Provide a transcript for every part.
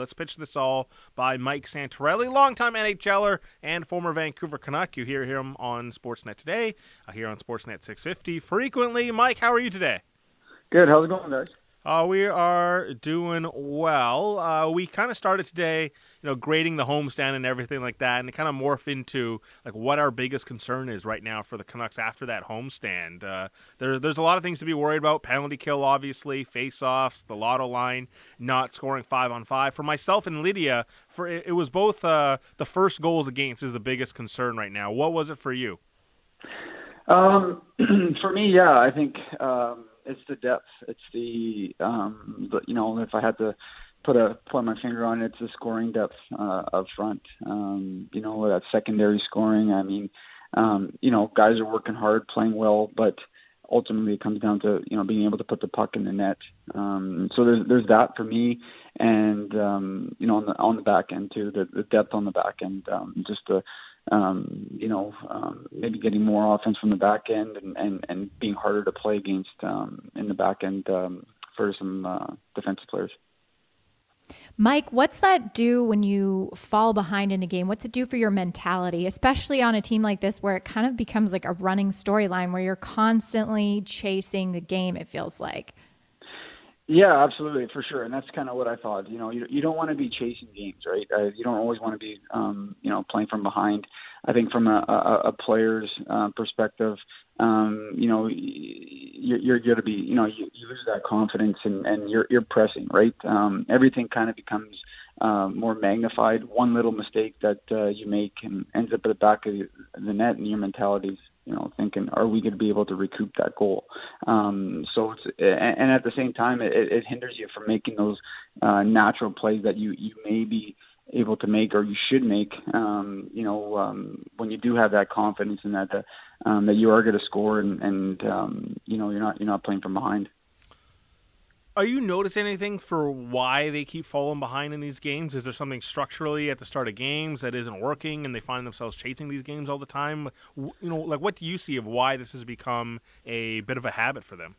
Let's pitch this all by Mike Santorelli, longtime NHLer and former Vancouver Canuck. You hear him on Sportsnet today, uh, here on Sportsnet 650 frequently. Mike, how are you today? Good. How's it going, guys? Uh, we are doing well. Uh, we kind of started today, you know, grading the homestand and everything like that, and it kind of morph into like what our biggest concern is right now for the Canucks after that homestand. Uh, there, there's a lot of things to be worried about: penalty kill, obviously, face-offs, the lotto line, not scoring five on five. For myself and Lydia, for it, it was both uh, the first goals against is the biggest concern right now. What was it for you? Um, for me, yeah, I think. Um it's the depth. It's the, um, the you know, if I had to put a put my finger on it, it's the scoring depth uh, up front. Um, you know, that secondary scoring. I mean, um, you know, guys are working hard, playing well, but ultimately it comes down to you know being able to put the puck in the net. Um, so there's there's that for me, and um, you know on the on the back end too, the, the depth on the back end, um, just the um, you know, um, maybe getting more offense from the back end and, and, and being harder to play against um, in the back end um, for some uh, defensive players. Mike, what's that do when you fall behind in a game? What's it do for your mentality, especially on a team like this where it kind of becomes like a running storyline where you're constantly chasing the game, it feels like? Yeah, absolutely, for sure, and that's kind of what I thought. You know, you you don't want to be chasing games, right? Uh, you don't always want to be, um, you know, playing from behind. I think from a, a, a player's uh, perspective, um, you know, you're, you're going to be, you know, you, you lose that confidence and, and you're you're pressing, right? Um, everything kind of becomes uh, more magnified. One little mistake that uh, you make and ends up at the back of the net, and your mentality's you know, thinking, are we going to be able to recoup that goal? Um, so it's, and at the same time, it, it hinders you from making those uh, natural plays that you you may be able to make or you should make. Um, you know, um, when you do have that confidence in that that, um, that you are going to score and and um, you know you're not you're not playing from behind. Are you noticing anything for why they keep falling behind in these games? Is there something structurally at the start of games that isn't working, and they find themselves chasing these games all the time? You know, like what do you see of why this has become a bit of a habit for them?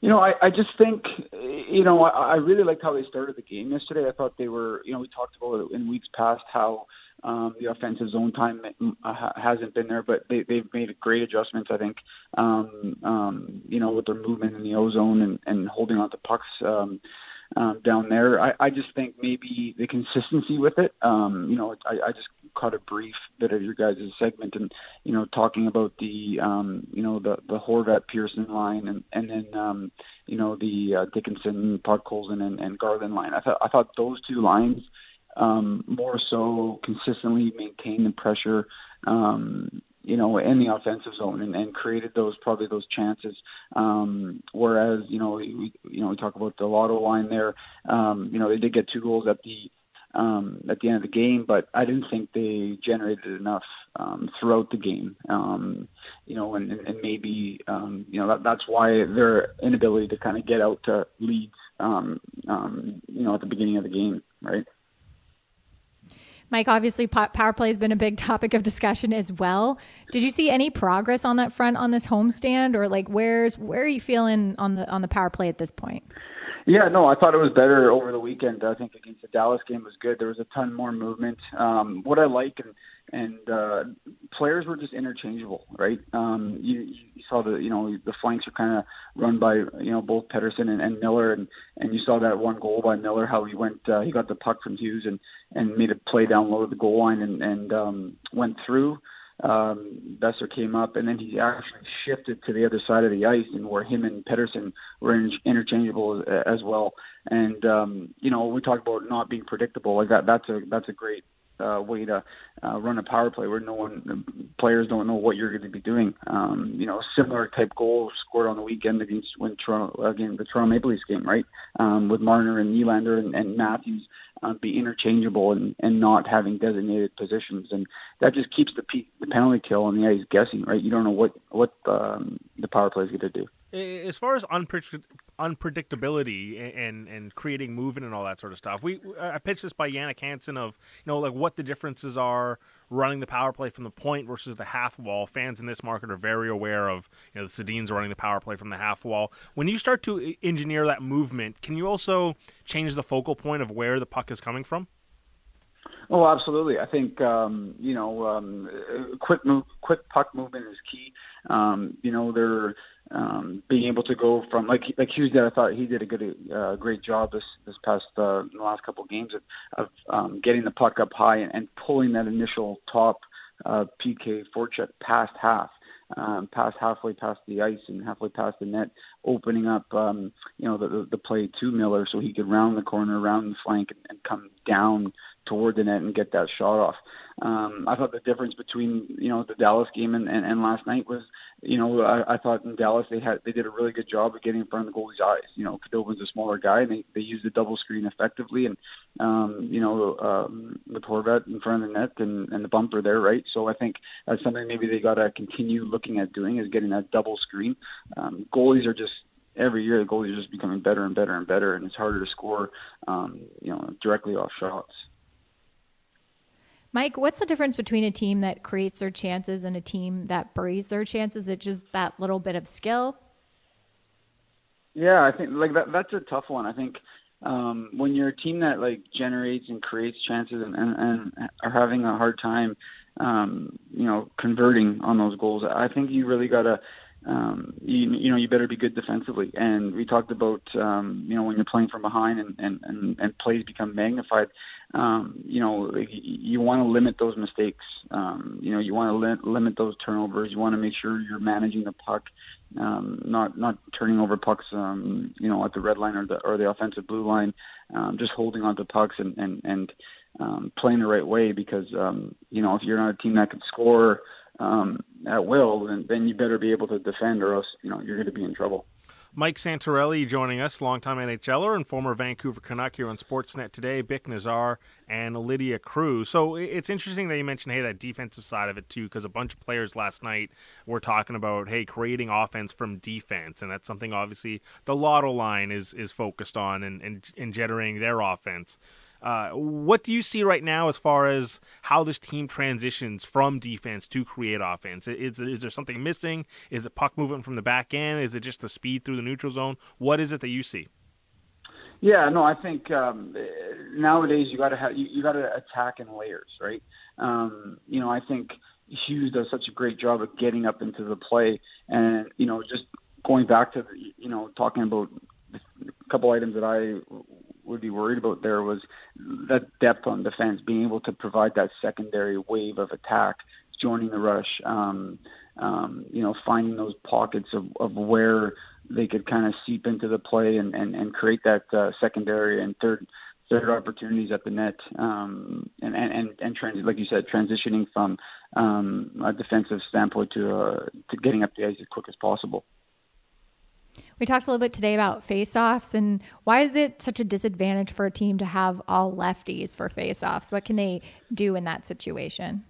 You know, I, I just think, you know, I, I really liked how they started the game yesterday. I thought they were, you know, we talked about it in weeks past how um, the offensive zone time uh, hasn't been there, but they, they've made great adjustments. I think, um, um, you know, with their movement in the ozone and, and holding on to pucks um, um, down there. I, I just think maybe the consistency with it. Um, you know, I, I just caught a brief bit of your guys' segment and you know talking about the um, you know the the Horvat Pearson line and and then um, you know the uh, Dickinson Podkolzin and, and Garland line. I thought I thought those two lines um, more so consistently maintained the pressure, um, you know, in the offensive zone and, and created those probably those chances. Um, whereas, you know, we you know we talk about the lotto line there. Um, you know, they did get two goals at the um, at the end of the game, but I didn't think they generated enough um, throughout the game. Um, you know, and, and maybe um, you know that, that's why their inability to kind of get out to leads. Um, um, you know, at the beginning of the game, right? Mike, obviously, power play has been a big topic of discussion as well. Did you see any progress on that front on this homestand, or like where's where are you feeling on the on the power play at this point? Yeah, no, I thought it was better over the weekend. I think against the Dallas game was good. There was a ton more movement. Um, what I like and and uh, players were just interchangeable, right? Um, you, you saw the you know the flanks are kind of run by you know both Pettersson and, and Miller, and and you saw that one goal by Miller how he went uh, he got the puck from Hughes and and made a play down low at the goal line and and um, went through. Um, Boeser came up and then he actually shifted to the other side of the ice and where him and Pettersson were in, interchangeable as, as well. And um, you know we talk about not being predictable like that. That's a that's a great uh, way to uh, run a power play where no one players don't know what you're going to be doing. Um, you know, similar type goal scored on the weekend against when Toronto again the Toronto Maple Leafs game, right? Um, with Marner and Nylander and, and Matthews uh, be interchangeable and, and not having designated positions, and that just keeps the, pe- the penalty kill on the ice guessing, right? You don't know what what um, the power play is going to do. As far as unpredict- unpredictability and and creating movement and all that sort of stuff, we I pitched this by Jannik Hansen of you know like what the differences are running the power play from the point versus the half wall. Fans in this market are very aware of you know the Sedins running the power play from the half wall. When you start to engineer that movement, can you also change the focal point of where the puck is coming from? Oh, absolutely. I think um, you know, um, quick move, quick puck movement is key. Um, you know, they're um, being able to go from like like Hughes did. I thought he did a good, uh, great job this this past uh, the last couple of games of, of um, getting the puck up high and, and pulling that initial top uh, PK forecheck past half um, past halfway past the ice and halfway past the net, opening up, um, you know, the, the play to Miller so he could round the corner, round the flank, and, and come down toward the net and get that shot off. Um, I thought the difference between you know the Dallas game and, and, and last night was, you know, I, I thought in Dallas they had they did a really good job of getting in front of the goalie's eyes. You know, Khudobin's a smaller guy and they they used the double screen effectively and um, you know um, with Horvat in front of the net and, and the bumper there, right? So I think that's something maybe they got to continue looking at doing is getting that double screen. Um, goalies are just every year the goalies are just becoming better and better and better, and it's harder to score, um, you know, directly off shots. Mike, what's the difference between a team that creates their chances and a team that buries their chances? Is it just that little bit of skill? Yeah, I think like that. That's a tough one. I think um, when you're a team that like generates and creates chances and, and, and are having a hard time, um, you know, converting on those goals, I think you really got to um, you, you know you better be good defensively. And we talked about um, you know when you're playing from behind and and and, and plays become magnified. Um, you know you want to limit those mistakes. Um, you know you want to li- limit those turnovers. You want to make sure you're managing the puck, um, not not turning over pucks. Um, you know at the red line or the or the offensive blue line. Um, just holding on to pucks and and and um, playing the right way because um, you know if you're not a team that can score um, at will, then, then you better be able to defend, or else you know you're going to be in trouble. Mike Santorelli joining us, longtime NHLer and former Vancouver Canuck here on Sportsnet today. Bik Nizzar and Lydia Cruz. So it's interesting that you mentioned, hey, that defensive side of it too, because a bunch of players last night were talking about, hey, creating offense from defense, and that's something obviously the Lotto line is is focused on and and, and generating their offense. Uh, what do you see right now as far as how this team transitions from defense to create offense? Is, is there something missing? Is it puck movement from the back end? Is it just the speed through the neutral zone? What is it that you see? Yeah, no, I think um, nowadays you got to have you, you got to attack in layers, right? Um, you know, I think Hughes does such a great job of getting up into the play, and you know, just going back to the, you know talking about a couple items that I would be worried about there was that depth on defense, being able to provide that secondary wave of attack, joining the rush, um, um, you know, finding those pockets of, of where they could kind of seep into the play and, and, and create that uh, secondary and third third opportunities at the net, um, and and and, and trans- like you said, transitioning from um, a defensive standpoint to uh, to getting up the ice as quick as possible. We talked a little bit today about face-offs and why is it such a disadvantage for a team to have all lefties for face-offs? What can they do in that situation?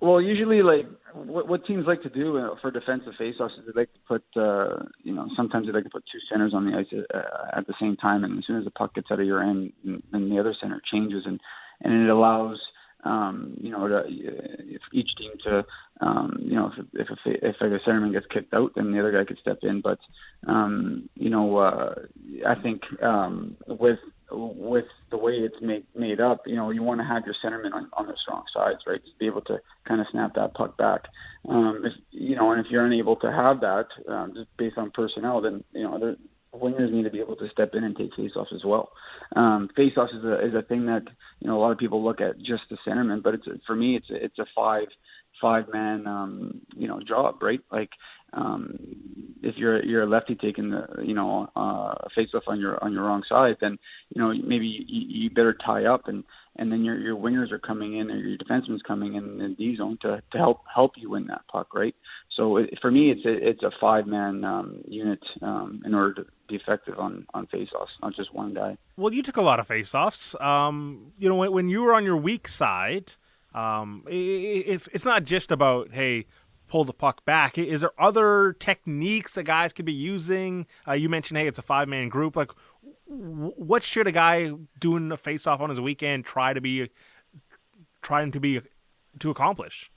Well, usually, like what, what teams like to do uh, for defensive face-offs is they like to put, uh, you know, sometimes they like to put two centers on the ice uh, at the same time, and as soon as the puck gets out of your end, then the other center changes, and and it allows um, you know, to, if each team to, um, you know, if if if, if a centerman gets kicked out, then the other guy could step in. But, um, you know, uh, I think um, with with the way it's made made up, you know, you want to have your centerman on, on the strong sides, right? To be able to kind of snap that puck back. Um, if you know, and if you're unable to have that, um, just based on personnel, then you know, there, wingers need to be able to step in and take faceoffs as well. Um, faceoffs is a is a thing that you know a lot of people look at just the centerman, but it's for me it's a, it's a five five man um, you know job, right? Like um, if you're you're a lefty taking the you know uh, faceoff on your on your wrong side, then you know maybe you, you better tie up and and then your your wingers are coming in or your defenseman's coming in in D zone to to help help you win that puck, right? So it, for me, it's a, it's a five man um, unit um, in order to be effective on on faceoffs, not just one guy. Well, you took a lot of faceoffs. Um, you know, when, when you were on your weak side, um, it, it's it's not just about hey pull the puck back. Is there other techniques that guys could be using? Uh, you mentioned, hey, it's a five man group. Like, what should a guy doing a face off on his weekend try to be trying to be to accomplish?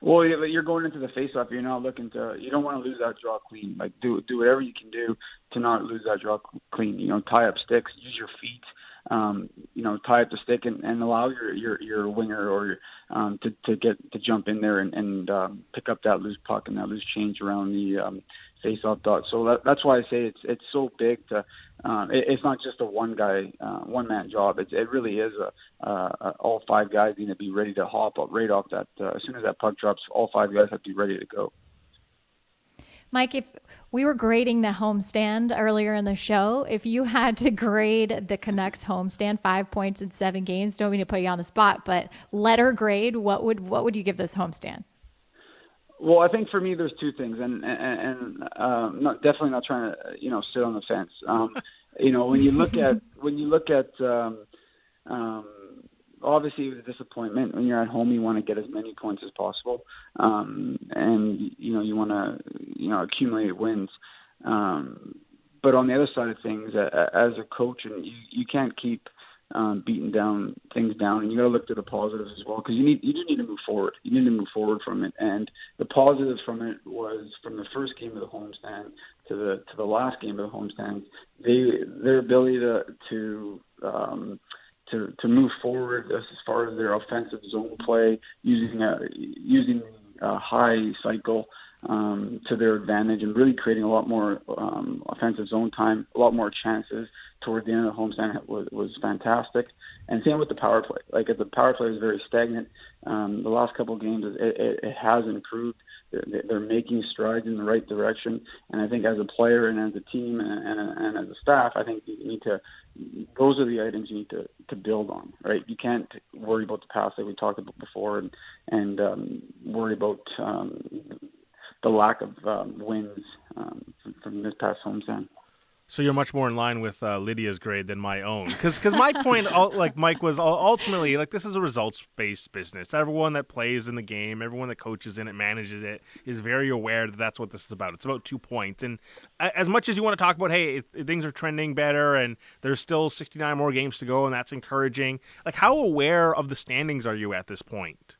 Well, you're going into the face-off. You're not looking to. You don't want to lose that draw clean. Like do do whatever you can do to not lose that draw clean. You know, tie up sticks, use your feet. Um, you know, tie up the stick and, and allow your your your winger or um, to to get to jump in there and, and um, pick up that loose puck and that loose change around the um, face-off dot. So that, that's why I say it's it's so big to. Um, it, it's not just a one guy, uh, one man job. It, it really is a, uh, all five guys need to be ready to hop up right off that. Uh, as soon as that puck drops, all five guys have to be ready to go. Mike, if we were grading the homestand earlier in the show, if you had to grade the Canucks homestand five points in seven games, don't mean to put you on the spot, but letter grade, what would what would you give this homestand? Well, I think for me, there's two things, and and, and um, not, definitely not trying to you know sit on the fence. Um, you know, when you look at when you look at um, um, obviously it was a disappointment. When you're at home, you want to get as many points as possible, um, and you know you want to you know accumulated wins. Um, but on the other side of things, as a coach, and you you can't keep um, beating down things down, and you got to look to the positives as well because you need you do need to move forward. You need to move forward from it, and the positives from it was from the first game of the homestand to the to the last game of the homestand. They their ability to to um, to to move forward as far as their offensive zone play using a using a high cycle um, to their advantage and really creating a lot more um, offensive zone time, a lot more chances toward the end of the homestand was, was fantastic. And same with the power play. Like if the power play is very stagnant. Um, the last couple of games, it, it, it has improved. They're, they're making strides in the right direction. And I think as a player and as a team and, and, and as a staff, I think you need to. Those are the items you need to, to build on, right? You can't worry about the past like we talked about before, and and um, worry about um, the lack of um, wins um, from, from this past homestand. So you're much more in line with uh, Lydia's grade than my own, because because my point, like Mike, was ultimately like this is a results based business. Everyone that plays in the game, everyone that coaches in it, manages it, is very aware that that's what this is about. It's about two points, and as much as you want to talk about, hey, things are trending better, and there's still 69 more games to go, and that's encouraging. Like, how aware of the standings are you at this point?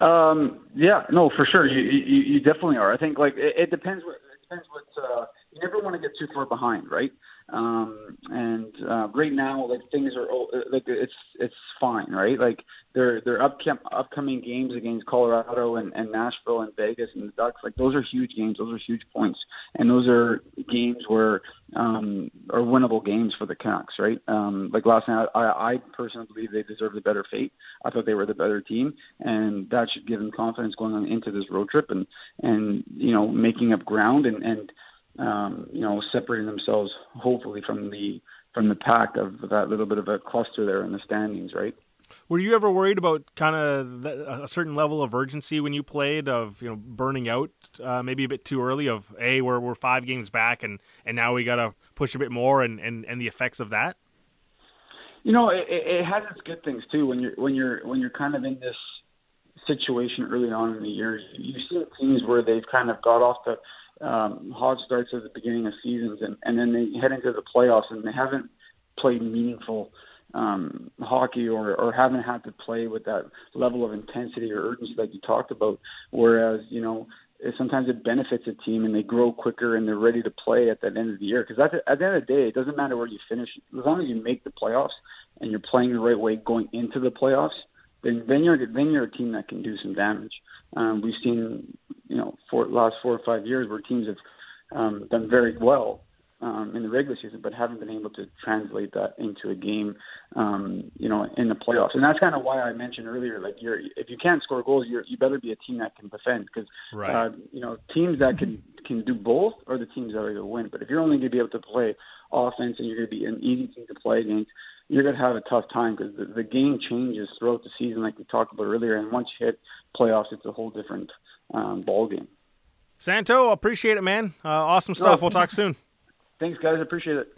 Um, yeah, no, for sure. You, you, you definitely are. I think like it, it depends what it depends what uh, you never want to get too far behind, right? Um, and uh, right now, like things are like it's it's fine, right? Like their their upcom- upcoming games against Colorado and, and Nashville and Vegas and the Ducks, like those are huge games. Those are huge points, and those are games where um, are winnable games for the Canucks, right? Um, like last night, I, I personally believe they deserve the better fate. I thought they were the better team, and that should give them confidence going on into this road trip and and you know making up ground and and um, you know, separating themselves hopefully from the from the pack of that little bit of a cluster there in the standings, right? Were you ever worried about kind of a certain level of urgency when you played of you know burning out uh, maybe a bit too early? Of a we're we're five games back and and now we got to push a bit more and, and and the effects of that. You know, it, it has its good things too when you're when you're when you're kind of in this situation early on in the year. You see teams where they've kind of got off the um, hot starts at the beginning of seasons, and, and then they head into the playoffs, and they haven't played meaningful um, hockey or, or haven't had to play with that level of intensity or urgency that you talked about. Whereas, you know, sometimes it benefits a team and they grow quicker and they're ready to play at the end of the year. Because at the end of the day, it doesn't matter where you finish. As long as you make the playoffs and you're playing the right way going into the playoffs, then then you're then you're a team that can do some damage. Um, we've seen you know for last four or five years where teams have um, done very well um, in the regular season, but haven't been able to translate that into a game, um, you know, in the playoffs. And that's kind of why I mentioned earlier, like you're if you can't score goals, you're you better be a team that can defend because right. uh, you know teams that can can do both are the teams that are going to win. But if you're only going to be able to play offense and you're going to be an easy team to play against, you're going to have a tough time because the, the game changes throughout the season, like we talked about earlier. And once you hit playoffs, it's a whole different um, ball game. Santo, appreciate it, man. Uh, awesome stuff. we'll talk soon. Thanks, guys. Appreciate it.